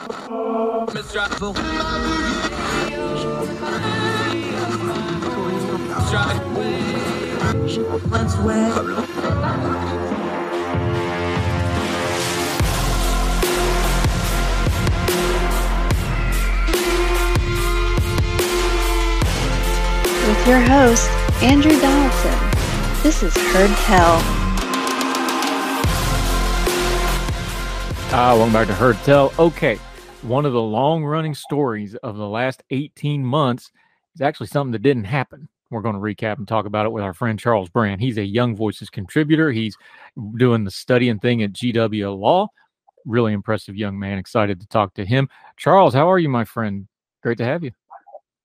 With your host, Andrew Donaldson. This is Heard Tell. Ah, welcome back to Heard Tell. Okay, one of the long running stories of the last 18 months is actually something that didn't happen. We're going to recap and talk about it with our friend Charles Brand. He's a Young Voices contributor. He's doing the studying thing at GW Law. Really impressive young man. Excited to talk to him. Charles, how are you, my friend? Great to have you.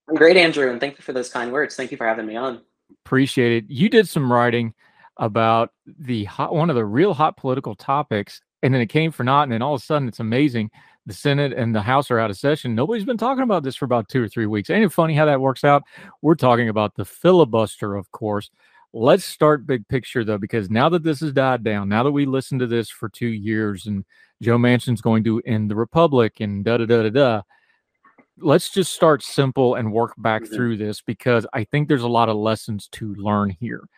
I'm great, Andrew, and thank you for those kind words. Thank you for having me on. Appreciate it. You did some writing about the hot, one of the real hot political topics, and then it came for naught, and then all of a sudden it's amazing. The Senate and the House are out of session. Nobody's been talking about this for about two or three weeks. Ain't it funny how that works out? We're talking about the filibuster, of course. Let's start big picture though, because now that this has died down, now that we listened to this for two years, and Joe Manchin's going to end the republic, and da da da da da let's just start simple and work back mm-hmm. through this because I think there's a lot of lessons to learn here.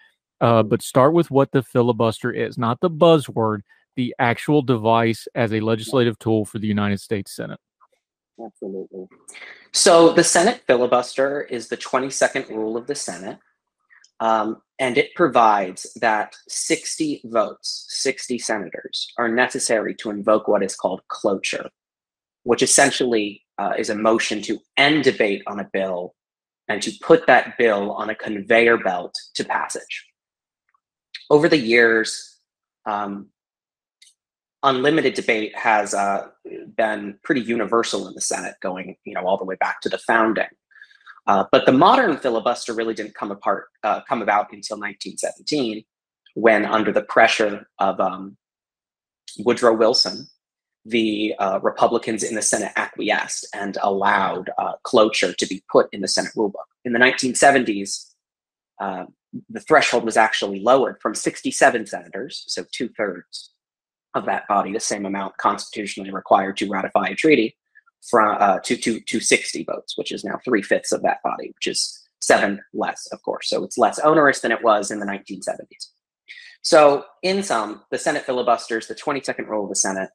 Uh, but start with what the filibuster is, not the buzzword, the actual device as a legislative tool for the United States Senate. Absolutely. So the Senate filibuster is the 22nd rule of the Senate. Um, and it provides that 60 votes, 60 senators, are necessary to invoke what is called cloture, which essentially uh, is a motion to end debate on a bill and to put that bill on a conveyor belt to passage. Over the years, um, unlimited debate has uh, been pretty universal in the Senate, going you know all the way back to the founding. Uh, but the modern filibuster really didn't come apart, uh, come about until 1917, when under the pressure of um, Woodrow Wilson, the uh, Republicans in the Senate acquiesced and allowed uh, cloture to be put in the Senate rulebook. In the 1970s, uh, the threshold was actually lowered from 67 senators, so two thirds of that body, the same amount constitutionally required to ratify a treaty, from uh, to, to, to 60 votes, which is now three fifths of that body, which is seven less, of course. So it's less onerous than it was in the 1970s. So, in sum, the Senate filibusters, the 22nd rule of the Senate,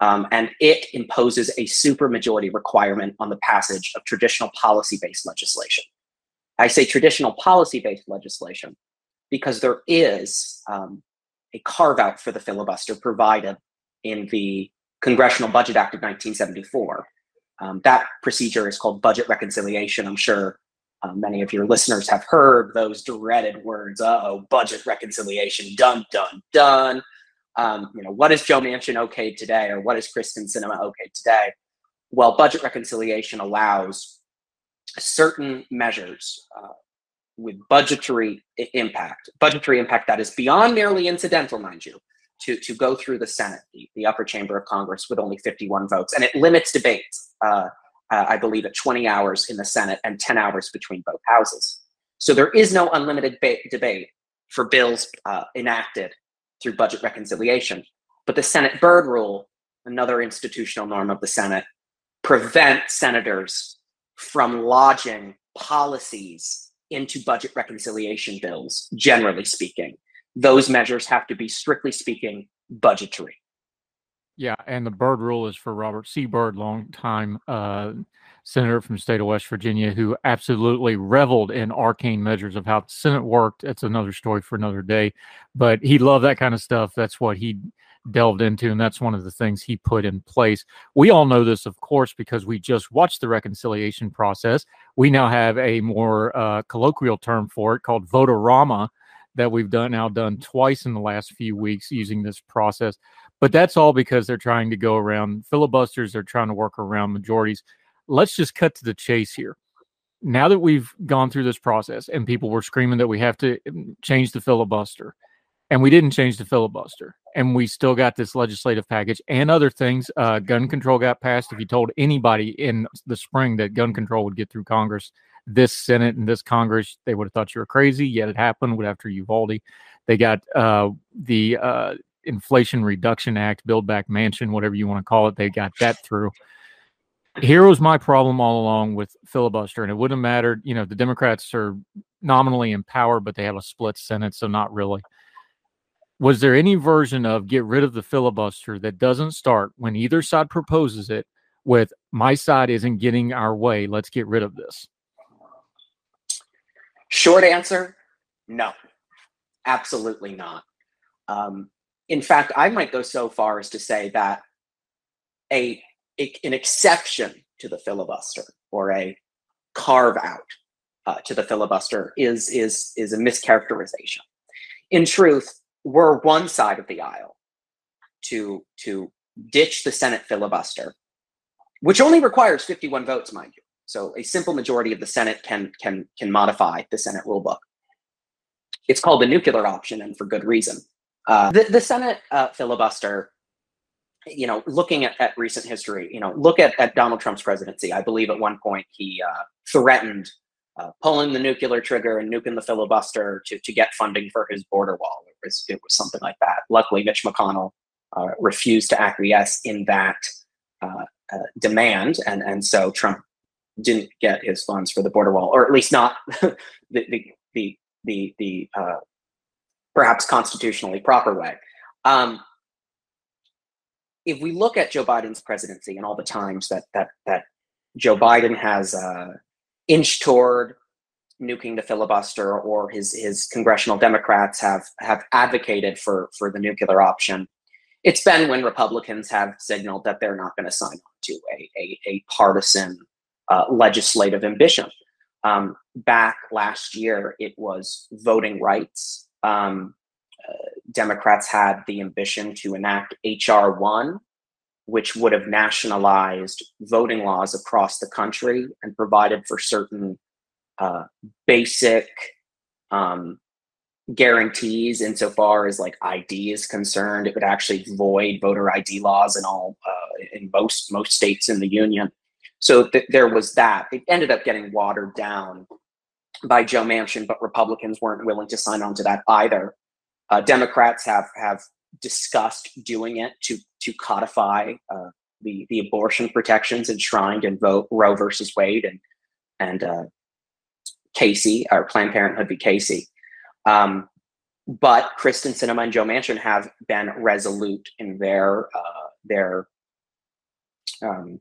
um, and it imposes a supermajority requirement on the passage of traditional policy based legislation. I say traditional policy based legislation because there is um, a carve out for the filibuster provided in the Congressional Budget Act of 1974. Um, that procedure is called budget reconciliation. I'm sure uh, many of your listeners have heard those dreaded words. Oh, budget reconciliation, Done, done, done. um, you know, what is Joe Manchin okay today, or what is Kyrsten Sinema okay today? Well, budget reconciliation allows certain measures uh, with budgetary impact, budgetary impact that is beyond merely incidental, mind you, to, to go through the Senate, the, the upper chamber of Congress, with only 51 votes. And it limits debates, uh, uh, I believe, at 20 hours in the Senate and 10 hours between both houses. So there is no unlimited ba- debate for bills uh, enacted through budget reconciliation. But the Senate Byrd Rule, another institutional norm of the Senate, prevent senators from lodging policies into budget reconciliation bills, generally speaking. Those measures have to be, strictly speaking, budgetary. Yeah, and the Byrd Rule is for Robert C. Byrd, longtime uh, senator from the state of West Virginia, who absolutely reveled in arcane measures of how the Senate worked. It's another story for another day, but he loved that kind of stuff. That's what he delved into, and that's one of the things he put in place. We all know this, of course, because we just watched the reconciliation process. We now have a more uh, colloquial term for it called vote-a-rama that we've done now done twice in the last few weeks using this process. But that's all because they're trying to go around filibusters. They're trying to work around majorities let's just cut to the chase here. Now that we've gone through this process and people were screaming that we have to um, change the filibuster, and we didn't change the filibuster, and we still got this legislative package and other things. Uh, gun control got passed. If you told anybody in the spring that gun control would get through Congress, this Senate and this Congress, they would have thought you were crazy. Yet it happened after Uvalde. They got uh, the uh, Inflation Reduction Act, Build Back Manchin whatever you want to call it. They got that through. here was my problem all along with filibuster, and it wouldn't have mattered. You know, the Democrats are nominally in power, but they have a split Senate, so not really. Was there any version of get rid of the filibuster that doesn't start when either side proposes it with my side isn't getting our way, let's get rid of this? Short answer no, absolutely not. Um, in fact, I might go so far as to say that a, a an exception to the filibuster or a carve out uh, to the filibuster is is is a mischaracterization. In truth, we're one side of the aisle to to ditch the Senate filibuster, which only requires 51 votes, mind you. So a simple majority of the Senate can can can modify the Senate rulebook. It's called the nuclear option, and for good reason. Uh, the, the Senate uh, filibuster you know, looking at, at recent history, you know, look at, at Donald Trump's presidency. I believe at one point he uh, threatened uh, pulling the nuclear trigger and nuking the filibuster to, to get funding for his border wall. It was, it was something like that. Luckily, Mitch McConnell uh, refused to acquiesce in that uh, uh, demand, and, and so Trump didn't get his funds for the border wall, or at least not the, the, the, the, the uh, perhaps constitutionally proper way. Um, if we look at Joe Biden's presidency and all the times that that that Joe Biden has uh, inched toward nuking the filibuster, or his his congressional Democrats have have advocated for for the nuclear option, it's been when Republicans have signaled that they're not going to sign on to a a, a partisan uh, legislative ambition. Um, back last year, it was voting rights. Um, Democrats had the ambition to enact H.R. 1, which would have nationalized voting laws across the country and provided for certain uh, basic um, guarantees insofar as like ID is concerned. It would actually void voter ID laws in all uh, in most most states in the union. So th- there was that. It ended up getting watered down by Joe Manchin, but Republicans weren't willing to sign on to that either. Uh, Democrats have have discussed doing it to to codify uh, the the abortion protections enshrined in vote Roe versus Wade and and uh, Casey or Planned Parenthood v. Casey. Um, but Kyrsten Sinema and Joe Manchin have been resolute in their uh, their um,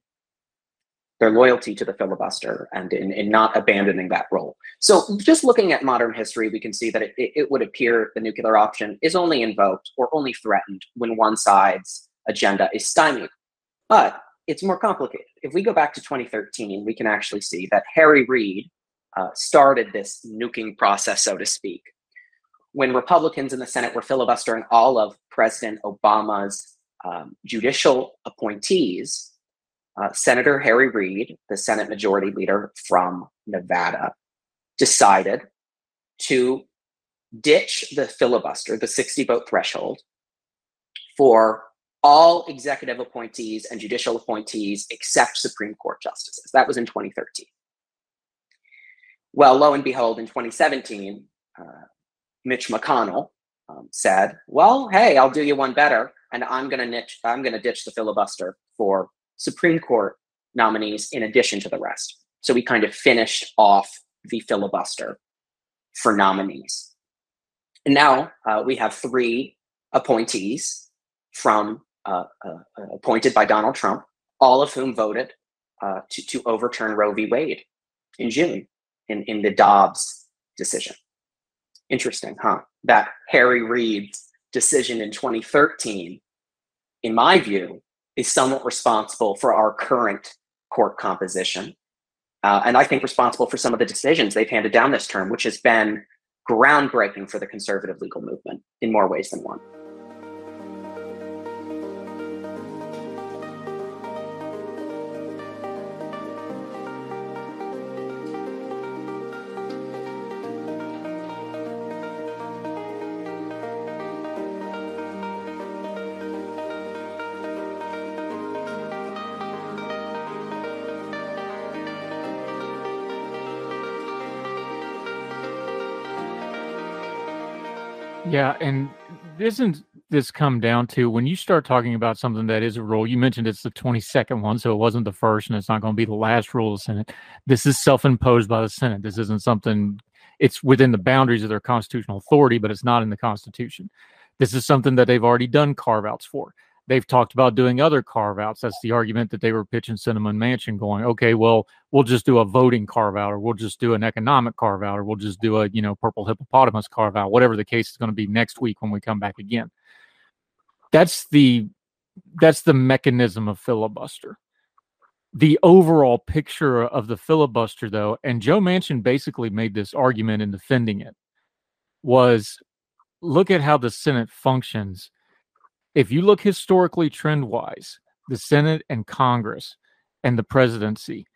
their loyalty to the filibuster and in, in, not abandoning that role. So, just looking at modern history, we can see that it, it would appear the nuclear option is only invoked or only threatened when one side's agenda is stymied. But it's more complicated. If we go back to 2013, we can actually see that Harry Reid uh, started this nuking process, so to speak. When Republicans in the Senate were filibustering all of President Obama's um, judicial appointees, uh, Senator Harry Reid, the Senate Majority Leader from Nevada, decided to ditch the filibuster, the 60 vote threshold, for all executive appointees and judicial appointees except Supreme Court justices. That was in 2013. Well, lo and behold, in 2017, uh, Mitch McConnell um, said, "Well, hey, I'll do you one better, and I'm going to. I'm going to ditch the filibuster for Supreme Court nominees in addition to the rest. So we kind of finished off the filibuster for nominees. And now uh, we have three appointees from uh, uh, appointed by Donald Trump, all of whom voted uh, to, to overturn Roe v. Wade in June in, in the Dobbs decision. Interesting, huh? That Harry Reid's decision in 2013, in my view, is somewhat responsible for our current court composition. Uh, and I think responsible for some of the decisions they've handed down this term, which has been groundbreaking for the conservative legal movement in more ways than one. Yeah, and isn't this come down to when you start talking about something that is a rule? You mentioned it's the 22nd one, so it wasn't the first, and it's not going to be the last rule of the Senate. This is self imposed by the Senate. This isn't something, it's within the boundaries of their constitutional authority, but it's not in the Constitution. This is something that they've already done carve outs for they've talked about doing other carve outs. That's the argument that they were pitching Sinema Manchin going, okay, well, we'll just do a voting carve out, or we'll just do an economic carve out, or we'll just do a you know purple hippopotamus carve out, whatever the case is going to be next week when we come back again. That's the that's the mechanism of filibuster. The overall picture of the filibuster, though, and Joe Manchin basically made this argument in defending it, was look at how the Senate functions if you look historically trend wise, the Senate and Congress and the presidency,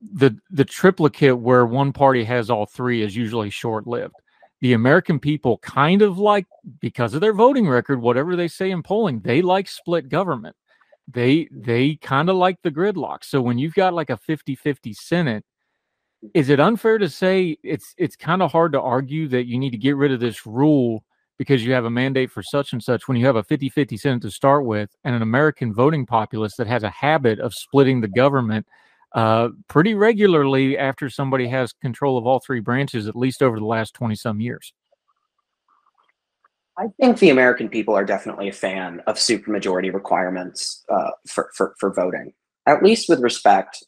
the the triplicate where one party has all three is usually short lived. The American people kind of like because of their voting record, whatever they say in polling, they like split government. They they kind of like the gridlock. So when you've got like a 50-50 Senate, is it unfair to say it's it's kind of hard to argue that you need to get rid of this rule because you have a mandate for such and such when you have a 50 50 Senate to start with and an American voting populace that has a habit of splitting the government uh, pretty regularly after somebody has control of all three branches, at least over the last 20 some years. I think the American people are definitely a fan of supermajority requirements uh, for, for, for voting, at least with respect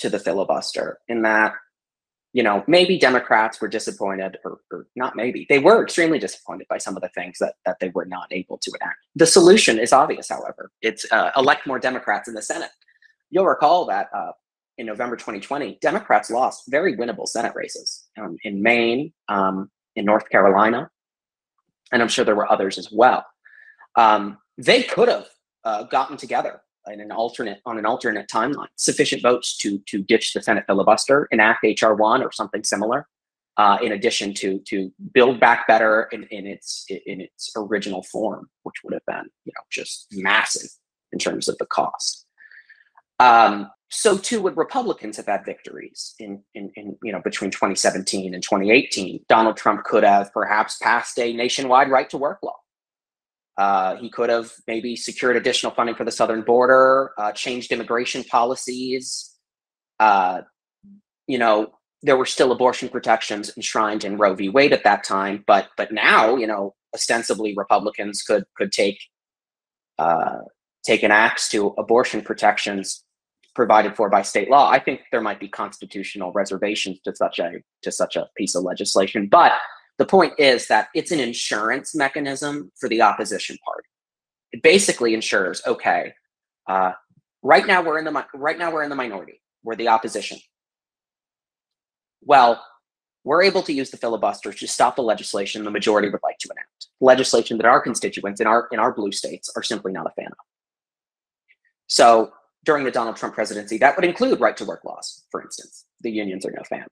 to the filibuster, in that you know, maybe Democrats were disappointed, or, or, not maybe, they were extremely disappointed by some of the things that, that they were not able to enact. The solution is obvious, however. It's uh, elect more Democrats in the Senate. You'll recall that uh, in November 2020, Democrats lost very winnable Senate races um, in Maine, um, in North Carolina, and I'm sure there were others as well. Um, they could have uh, gotten together in an alternate on an alternate timeline, sufficient votes to to ditch the Senate filibuster, enact HR one or something similar, uh, in addition to to build back better in, in its in its original form, which would have been you know just massive in terms of the cost. Um, so too would Republicans have had victories in, in, in you know between 2017 and 2018. Donald Trump could have perhaps passed a nationwide right to work law uh, he could have maybe secured additional funding for the southern border, uh, changed immigration policies. Uh, you know, there were still abortion protections enshrined in Roe v. Wade at that time, but but now, you know, ostensibly Republicans could could take uh, take an axe to abortion protections provided for by state law. I think there might be constitutional reservations to such a to such a piece of legislation, but the point is that it's an insurance mechanism for the opposition party. It basically ensures, okay, uh, right now we're in the right now we're in the minority. We're the opposition. Well, we're able to use the filibuster to stop the legislation the majority would like to enact. Legislation that our constituents in our in our blue states are simply not a fan of. So during the Donald Trump presidency, that would include right to work laws, for instance. The unions are no fan.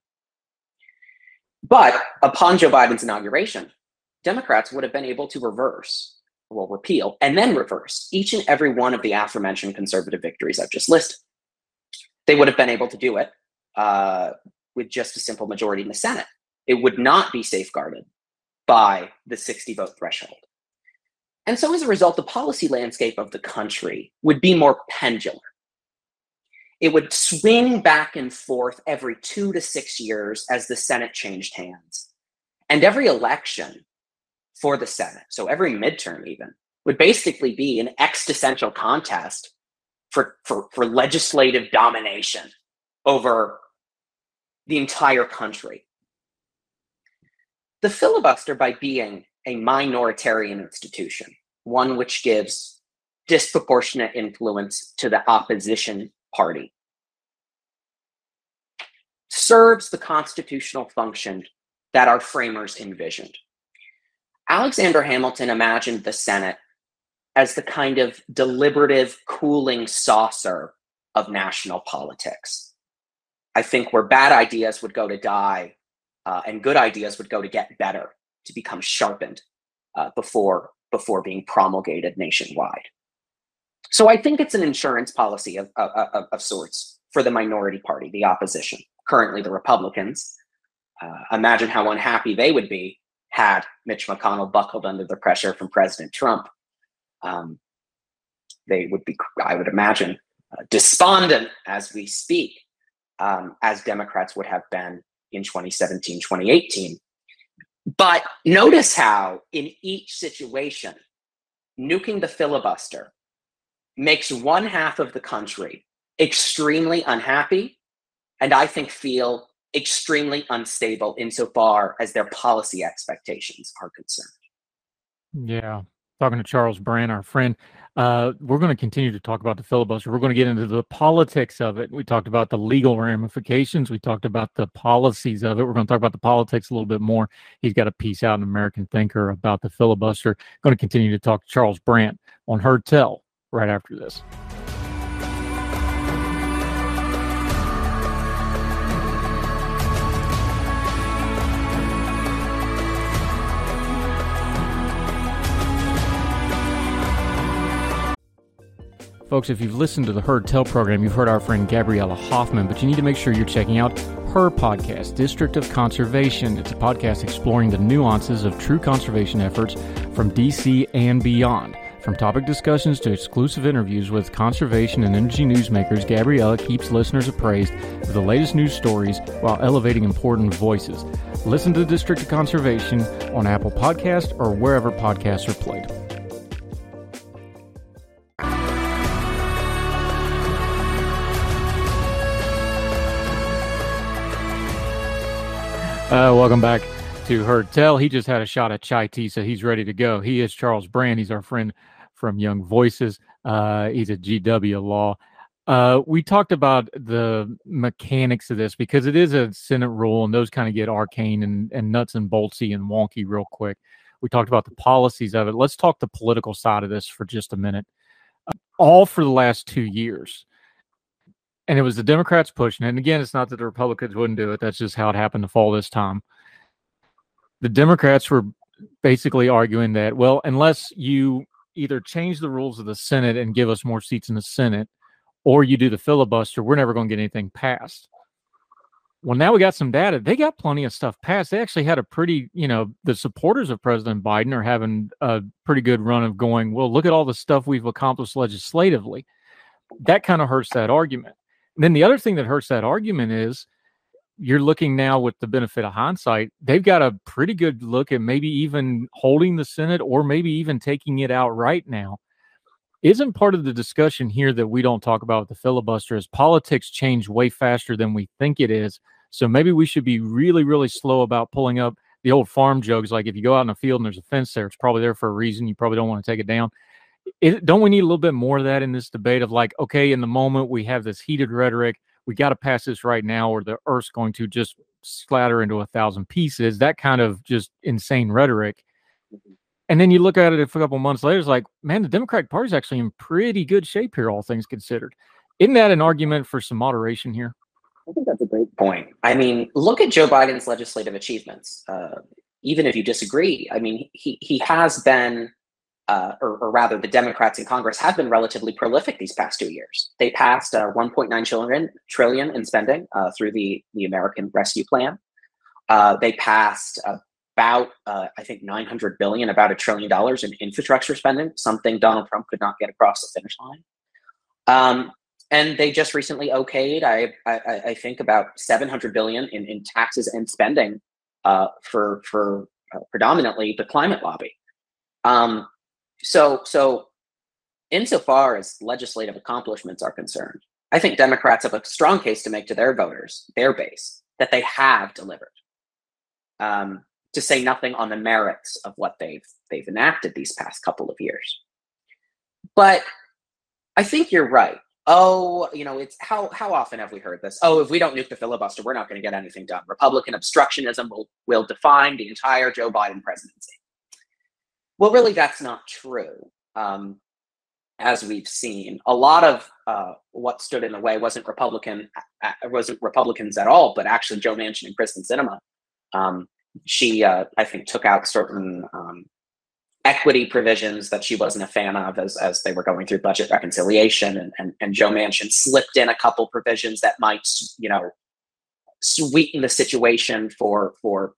But upon Joe Biden's inauguration, Democrats would have been able to reverse, well, repeal, and then reverse each and every one of the aforementioned conservative victories I've just listed. They would have been able to do it uh, with just a simple majority in the Senate. It would not be safeguarded by the 60 vote threshold. And so, as a result, the policy landscape of the country would be more pendular it would swing back and forth every two to six years as the Senate changed hands. And every election for the Senate, so every midterm even, would basically be an existential contest for, for, for legislative domination over the entire country. The filibuster, by being a minoritarian institution, one which gives disproportionate influence to the opposition party serves the constitutional function that our framers envisioned. Alexander Hamilton imagined the Senate as the kind of deliberative cooling saucer of national politics. I think where bad ideas would go to die uh, and good ideas would go to get better, to become sharpened uh, before, before being promulgated nationwide. So I think it's an insurance policy of, of, of, sorts for the minority party, the opposition, currently the Republicans. Uh, imagine how unhappy they would be had Mitch McConnell buckled under the pressure from President Trump. Um, they would be, I would imagine, uh, despondent as we speak, um, as Democrats would have been in 2017, 2018. But notice how, in each situation, nuking the filibuster makes one half of the country extremely unhappy and I think feel extremely unstable insofar as their policy expectations are concerned. Yeah. Talking to Charles Brandt, our friend, uh, we're going to continue to talk about the filibuster. We're going to get into the politics of it. We talked about the legal ramifications. We talked about the policies of it. We're going to talk about the politics a little bit more. He's got a piece out in American Thinker about the filibuster. Going to continue to talk to Charles Brandt on Heard Tell right after this. Folks, if you've listened to the Heard Tell program, you've heard our friend Gabriella Hoffman, but you need to make sure you're checking out her podcast, District of Conservation. It's a podcast exploring the nuances of true conservation efforts from DC and beyond. From topic discussions to exclusive interviews with conservation and energy newsmakers, Gabriella keeps listeners appraised of the latest news stories while elevating important voices. Listen to the District of Conservation on Apple Podcast or wherever podcasts are played. Uh, welcome back to Heard Tell. He just had a shot at chai tea, so he's ready to go. He is Charles Brand. He's our friend from Young Voices. Uh, he's a GW Law. Uh, we talked about the mechanics of this because it is a Senate rule, and those kind of get arcane and, and nuts and boltsy and wonky real quick. We talked about the policies of it. Let's talk the political side of this for just a minute. Uh, all for the last two years and it was the Democrats pushing it. And again, it's not that the Republicans wouldn't do it. That's just how it happened to fall this time. The Democrats were basically arguing that, well, unless you either change the rules of the Senate and give us more seats in the Senate, or you do the filibuster, we're never going to get anything passed. Well, now we got some data. They got plenty of stuff passed. They actually had a pretty, you know, the supporters of President Biden are having a pretty good run of going, well, look at all the stuff we've accomplished legislatively. That kind of hurts that argument. And then the other thing that hurts that argument is you're looking now with the benefit of hindsight, they've got a pretty good look at maybe even holding the Senate or maybe even taking it out right now. Isn't part of the discussion here that we don't talk about with the filibuster is politics change way faster than we think it is. So maybe we should be really, really slow about pulling up the old farm jokes. Like if you go out in the field and there's a fence there, it's probably there for a reason. You probably don't want to take it down it, don't we need a little bit more of that in this debate of like, okay, in the moment we have this heated rhetoric, we got to pass this right now, or the Earth's going to just splatter into a thousand pieces. That kind of just insane rhetoric. Mm-hmm. And then you look at it a couple months later, it's like, man, the Democratic Party's actually in pretty good shape here, all things considered. Isn't that an argument for some moderation here? I think that's a great point. I mean, look at Joe Biden's legislative achievements. Uh, even if you disagree, I mean, he he has been uh, or, or, rather the Democrats in Congress have been relatively prolific these past two years. They passed uh, 1.9 trillion, trillion in spending uh, through the, the American Rescue Plan. Uh, they passed about, uh, I think, 900 billion, about a trillion dollars in infrastructure spending, something Donald Trump could not get across the finish line. Um, and they just recently okayed, I, I, I, think, about 700 billion in, in taxes and spending uh, for for predominantly the climate lobby. Um, so so insofar as legislative accomplishments are concerned, I think Democrats have a strong case to make to their voters, their base, that they have delivered. Um, to say nothing on the merits of what they've they've enacted these past couple of years. But I think you're right. Oh, you know, it's how how often have we heard this? Oh, if we don't nuke the filibuster, we're not going to get anything done. Republican obstructionism will will define the entire Joe Biden presidency. Well, really, that's not true. Um, as we've seen, a lot of uh, what stood in the way wasn't Republican, wasn't Republicans at all, but actually Joe Manchin and Kyrsten Sinema. Um, she, uh, I think, took out certain um, equity provisions that she wasn't a fan of as, as they were going through budget reconciliation, and, and, and Joe Manchin slipped in a couple provisions that might, you know, sweeten the situation for for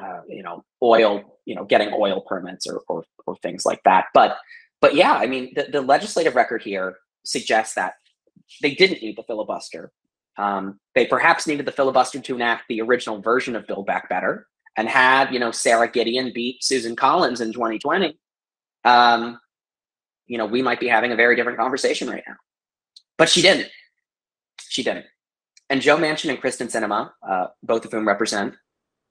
uh, you know, oil, you know, getting oil permits or, or, or things like that. But, but yeah, I mean, the, the legislative record here suggests that they didn't need the filibuster. Um, they perhaps needed the filibuster to enact the original version of Build Back Better, and had you know Sara Gideon beat Susan Collins in 2020, um, you know we might be having a very different conversation right now. But she didn't. She didn't. And Joe Manchin and Kyrsten Sinema, uh, both of whom represent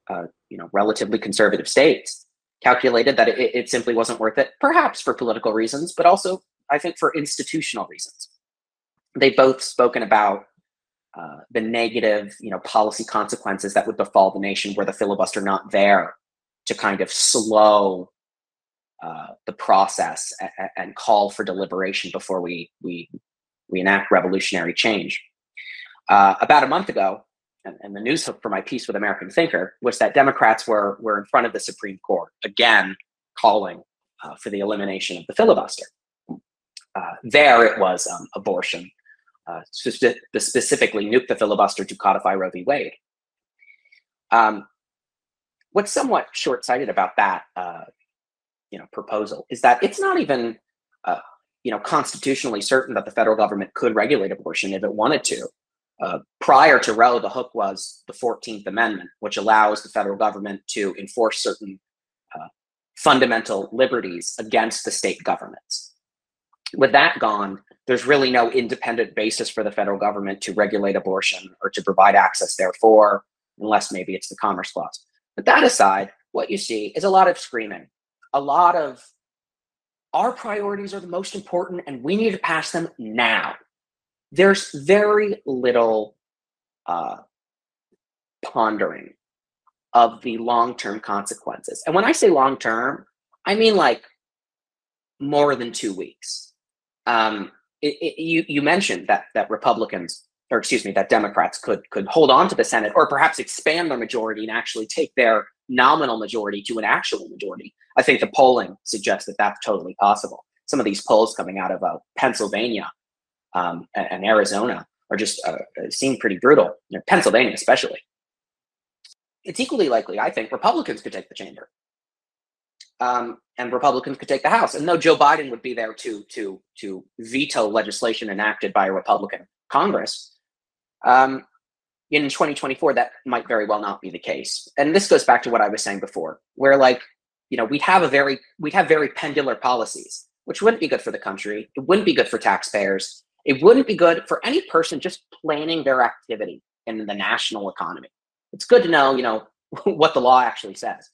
uh, you know relatively conservative states, calculated that it, it simply wasn't worth it, perhaps for political reasons, but also I think for institutional reasons. They've both spoken about uh, the negative, you know, policy consequences that would befall the nation were the filibuster not there to kind of slow uh, the process and, and call for deliberation before we we we enact revolutionary change. Uh, about a month ago, and, and, the news for my piece with American Thinker was that Democrats were were in front of the Supreme Court again, calling uh, for the elimination of the filibuster. Uh, there, it was um, abortion uh, spe- specifically nuke the filibuster to codify Roe v. Wade. Um, what's somewhat short-sighted about that, uh, you know, proposal is that it's not even, uh, you know, constitutionally certain that the federal government could regulate abortion if it wanted to. Uh, prior to Roe, the hook was the 14th Amendment, which allows the federal government to enforce certain uh, fundamental liberties against the state governments. With that gone, there's really no independent basis for the federal government to regulate abortion or to provide access therefore, unless maybe it's the Commerce Clause. But that aside, what you see is a lot of screaming, a lot of our priorities are the most important and we need to pass them now. There's very little uh, pondering of the long term consequences. And when I say long term, I mean like more than two weeks. Um, it, it, you you mentioned that that Republicans or excuse me that Democrats could could hold on to the Senate or perhaps expand their majority and actually take their nominal majority to an actual majority. I think the polling suggests that that's totally possible. Some of these polls coming out of uh, Pennsylvania um, and, Arizona are just uh, seem pretty brutal. You know, Pennsylvania especially. It's equally likely, I think, Republicans could take the chamber um, and Republicans could take the House. And no, Joe Biden would be there to to to veto legislation enacted by a Republican Congress. Um, in 2024, that might very well not be the case. And this goes back to what I was saying before, where like you know we'd have a very we'd have very pendular policies, which wouldn't be good for the country. It wouldn't be good for taxpayers. It wouldn't be good for any person just planning their activity in the national economy. It's good to know, you know, what the law actually says.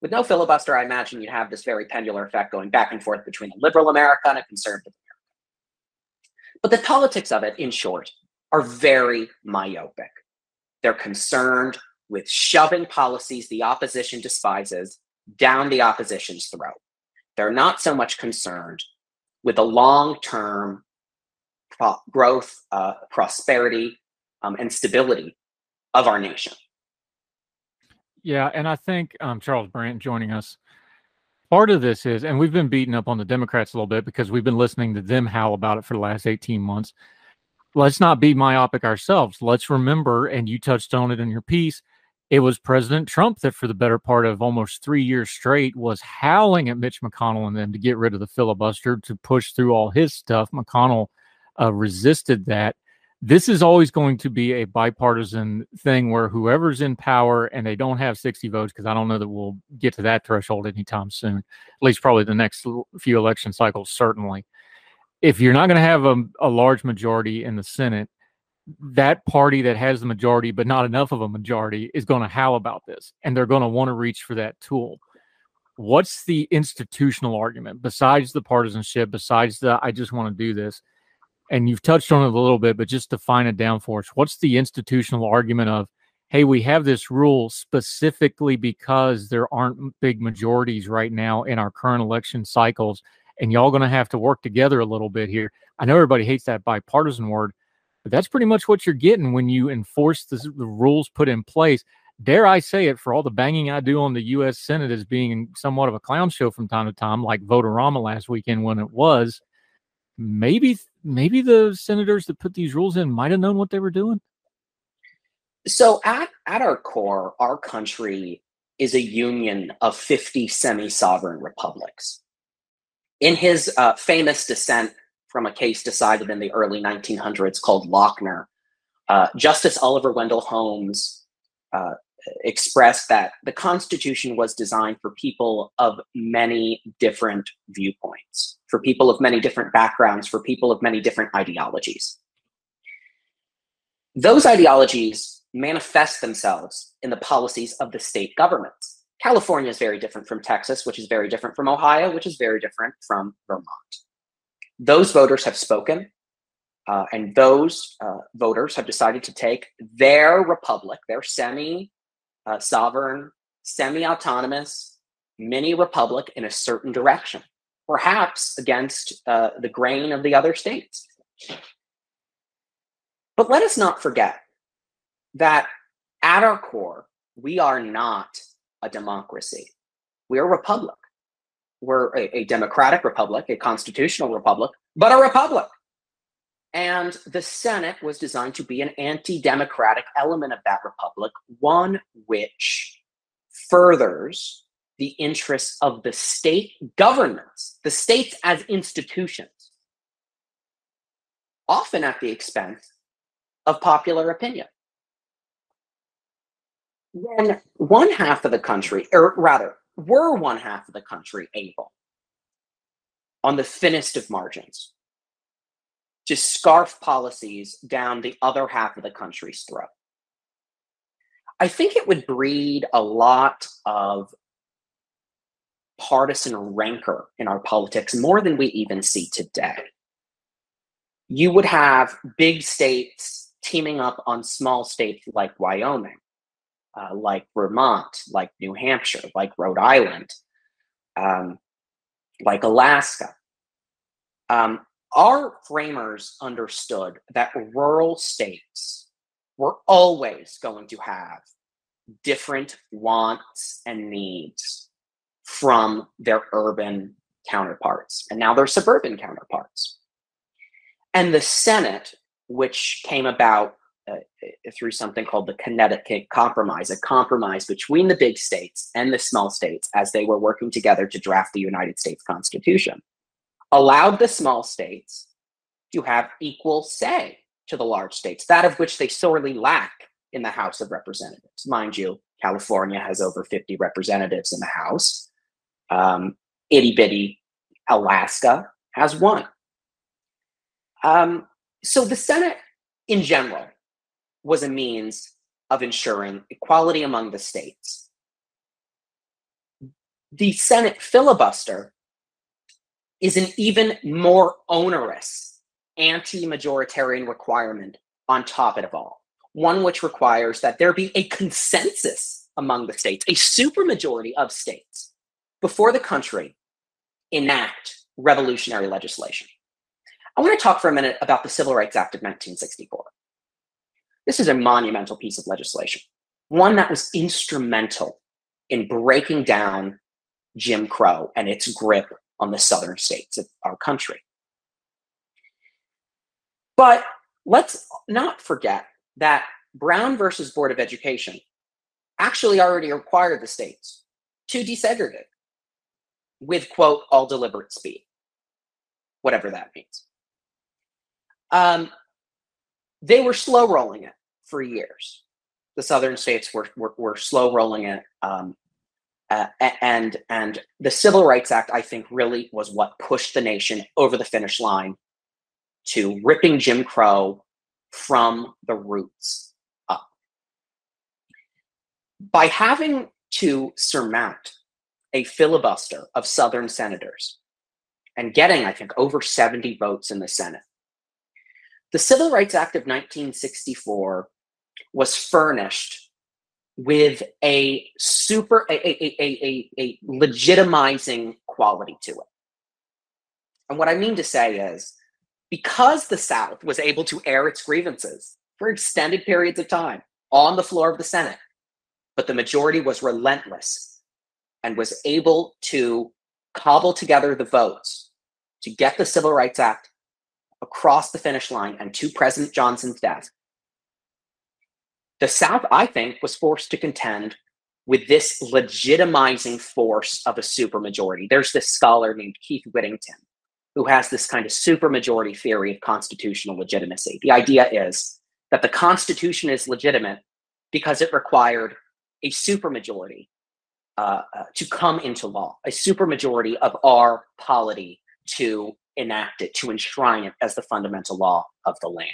With no filibuster, I imagine you'd have this very pendular effect going back and forth between a liberal America and a conservative America. But the politics of it, in short, are very myopic. They're concerned with shoving policies the opposition despises down the opposition's throat. They're not so much concerned with the long term pro- growth, uh, prosperity, um, and stability of our nation. Yeah, and I think um, Charles Brandt joining us. Part of this is, and we've been beating up on the Democrats a little bit because we've been listening to them howl about it for the last 18 months. Let's not be myopic ourselves. Let's remember, and you touched on it in your piece, it was President Trump that, for the better part of almost three years straight, was howling at Mitch McConnell and them to get rid of the filibuster to push through all his stuff. McConnell uh, resisted that this is always going to be a bipartisan thing where whoever's in power and they don't have 60 votes, because I don't know that we'll get to that threshold anytime soon, at least probably the next few election cycles, certainly. If you're not going to have a, a large majority in the Senate, that party that has the majority, but not enough of a majority, is going to howl about this and they're going to want to reach for that tool. What's the institutional argument besides the partisanship, besides the I just want to do this? And you've touched on it a little bit, but just to find it down for us, what's the institutional argument of, hey, we have this rule specifically because there aren't big majorities right now in our current election cycles, and y'all going to have to work together a little bit here. I know everybody hates that bipartisan word, but that's pretty much what you're getting when you enforce the, the rules put in place. Dare I say it, for all the banging I do on the U.S. Senate as being somewhat of a clown show from time to time, like Vote-A-Rama last weekend when it was maybe maybe the senators that put these rules in might have known what they were doing. So at at our core, our country is a union of 50 semi sovereign republics. In his uh, famous dissent from a case decided in the early 1900s called Lochner, uh, Justice Oliver Wendell Holmes uh, expressed that the Constitution was designed for people of many different viewpoints, for people of many different backgrounds, for people of many different ideologies. Those ideologies manifest themselves in the policies of the state governments. California is very different from Texas, which is very different from Ohio, which is very different from Vermont. Those voters have spoken, uh, and those uh, voters have decided to take their republic, their semi uh, sovereign, semi autonomous mini republic in a certain direction, perhaps against uh, the grain of the other states. But let us not forget that at our core, we are not a democracy. We're a republic. We're a, a democratic republic, a constitutional republic, but a republic. And the Senate was designed to be an anti democratic element of that republic, one which furthers the interests of the state governments, the states as institutions, often at the expense of popular opinion. When one half of the country, or rather, were one half of the country able, on the thinnest of margins, to scarf policies down the other half of the country's throat. I think it would breed a lot of partisan rancor in our politics more than we even see today. You would have big states teaming up on small states like Wyoming, uh, like Vermont, like New Hampshire, like Rhode Island, um, like Alaska. Um, our framers understood that rural states were always going to have different wants and needs from their urban counterparts and now their suburban counterparts. And the Senate, which came about uh, through something called the Connecticut Compromise, a compromise between the big states and the small states as they were working together to draft the United States Constitution allowed the small states to have equal say to the large states, that of which they sorely lack in the House of Representatives. Mind you, California has over 50 representatives in the House. Um, itty bitty Alaska has one. Um, so the Senate in general was a means of ensuring equality among the states. The Senate filibuster is an even more onerous anti-majoritarian requirement on top of all. One which requires that there be a consensus among the states, a supermajority of states, before the country enact revolutionary legislation. I want to talk for a minute about the Civil Rights Act of 1964. This is a monumental piece of legislation, one that was instrumental in breaking down Jim Crow and its grip on the southern states of our country. But let's not forget that Brown versus Board of Education actually already required the states to desegregate with, quote, all deliberate speed, whatever that means. Um, they were slow rolling it for years. The southern states were, were, were slow rolling it um, uh, and and the Civil Rights Act, I think, really was what pushed the nation over the finish line to ripping Jim Crow from the roots up. By having to surmount a filibuster of Southern senators and getting, I think, over 70 votes in the Senate, the Civil Rights Act of 1964 was furnished with a super a, a, a, a, legitimizing quality to it. And what I mean to say is because the South was able to air its grievances for extended periods of time on the floor of the Senate, but the majority was relentless and was able to cobble together the votes to get the Civil Rights Act across the finish line and to President Johnson's desk the South, I think, was forced to contend with this legitimizing force of a supermajority. There's this scholar named Keith Whittington who has this kind of supermajority theory of constitutional legitimacy. The idea is that the Constitution is legitimate because it required a supermajority uh, uh, to come into law, a supermajority of our polity to enact it, to enshrine it as the fundamental law of the land.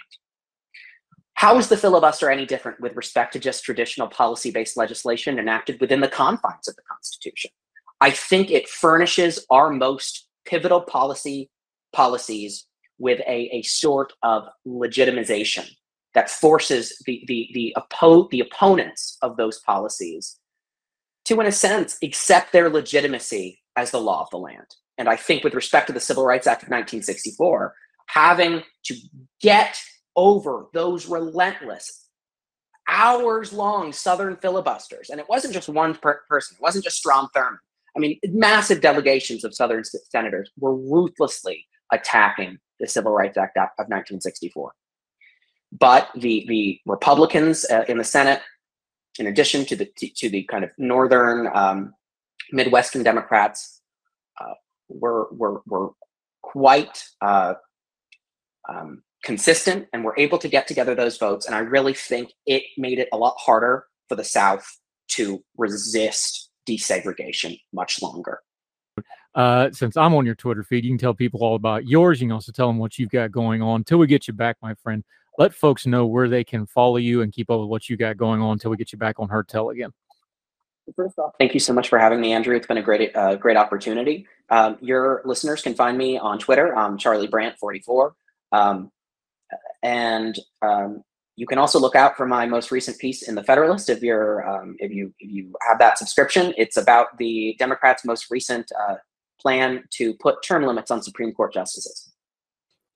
How is the filibuster any different with respect to just traditional policy based legislation enacted within the confines of the Constitution? I think it furnishes our most pivotal policy policies with a, a sort of legitimization that forces the, the, the, oppo- the opponents of those policies to, in a sense, accept their legitimacy as the law of the land. And I think, with respect to the Civil Rights Act of 1964, having to get over those relentless, hours long Southern filibusters, and it wasn't just one per- person, it wasn't just Strom Thurmond. I mean, massive delegations of Southern senators were ruthlessly attacking the Civil Rights Act of 1964. But the, the Republicans uh, in the Senate, in addition to the, to the kind of Northern um, Midwestern Democrats, uh, were, were, were quite uh, um, consistent and were able to get together those votes. And I really think it made it a lot harder for the South to resist desegregation much longer. Uh, since I'm on your Twitter feed, you can tell people all about yours. You can also tell them what you've got going on. Until we get you back, my friend, let folks know where they can follow you and keep up with what you got going on until we get you back on Heard Tell again. First off, thank you so much for having me, Andrew. It's been a great, uh, great opportunity. Um, your listeners can find me on Twitter. I'm Charlie Brandt 44, um, and um, you can also look out for my most recent piece in the Federalist if you're um, if you if you have that subscription. It's about the Democrats' most recent uh, plan to put term limits on Supreme Court justices.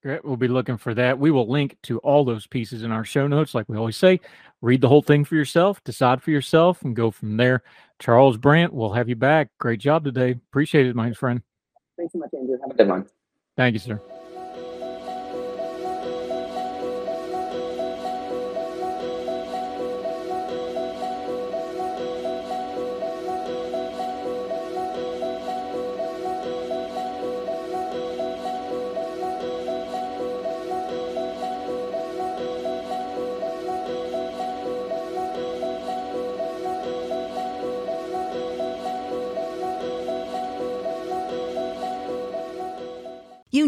Great. We'll be looking for that. We will link to all those pieces in our show notes. Like we always say, read the whole thing for yourself, decide for yourself, and go from there. Charles Brandt, we'll have you back. Great job today. Appreciate it, my friend. Thanks so much, Andrew. Have a good one. Thank you, sir.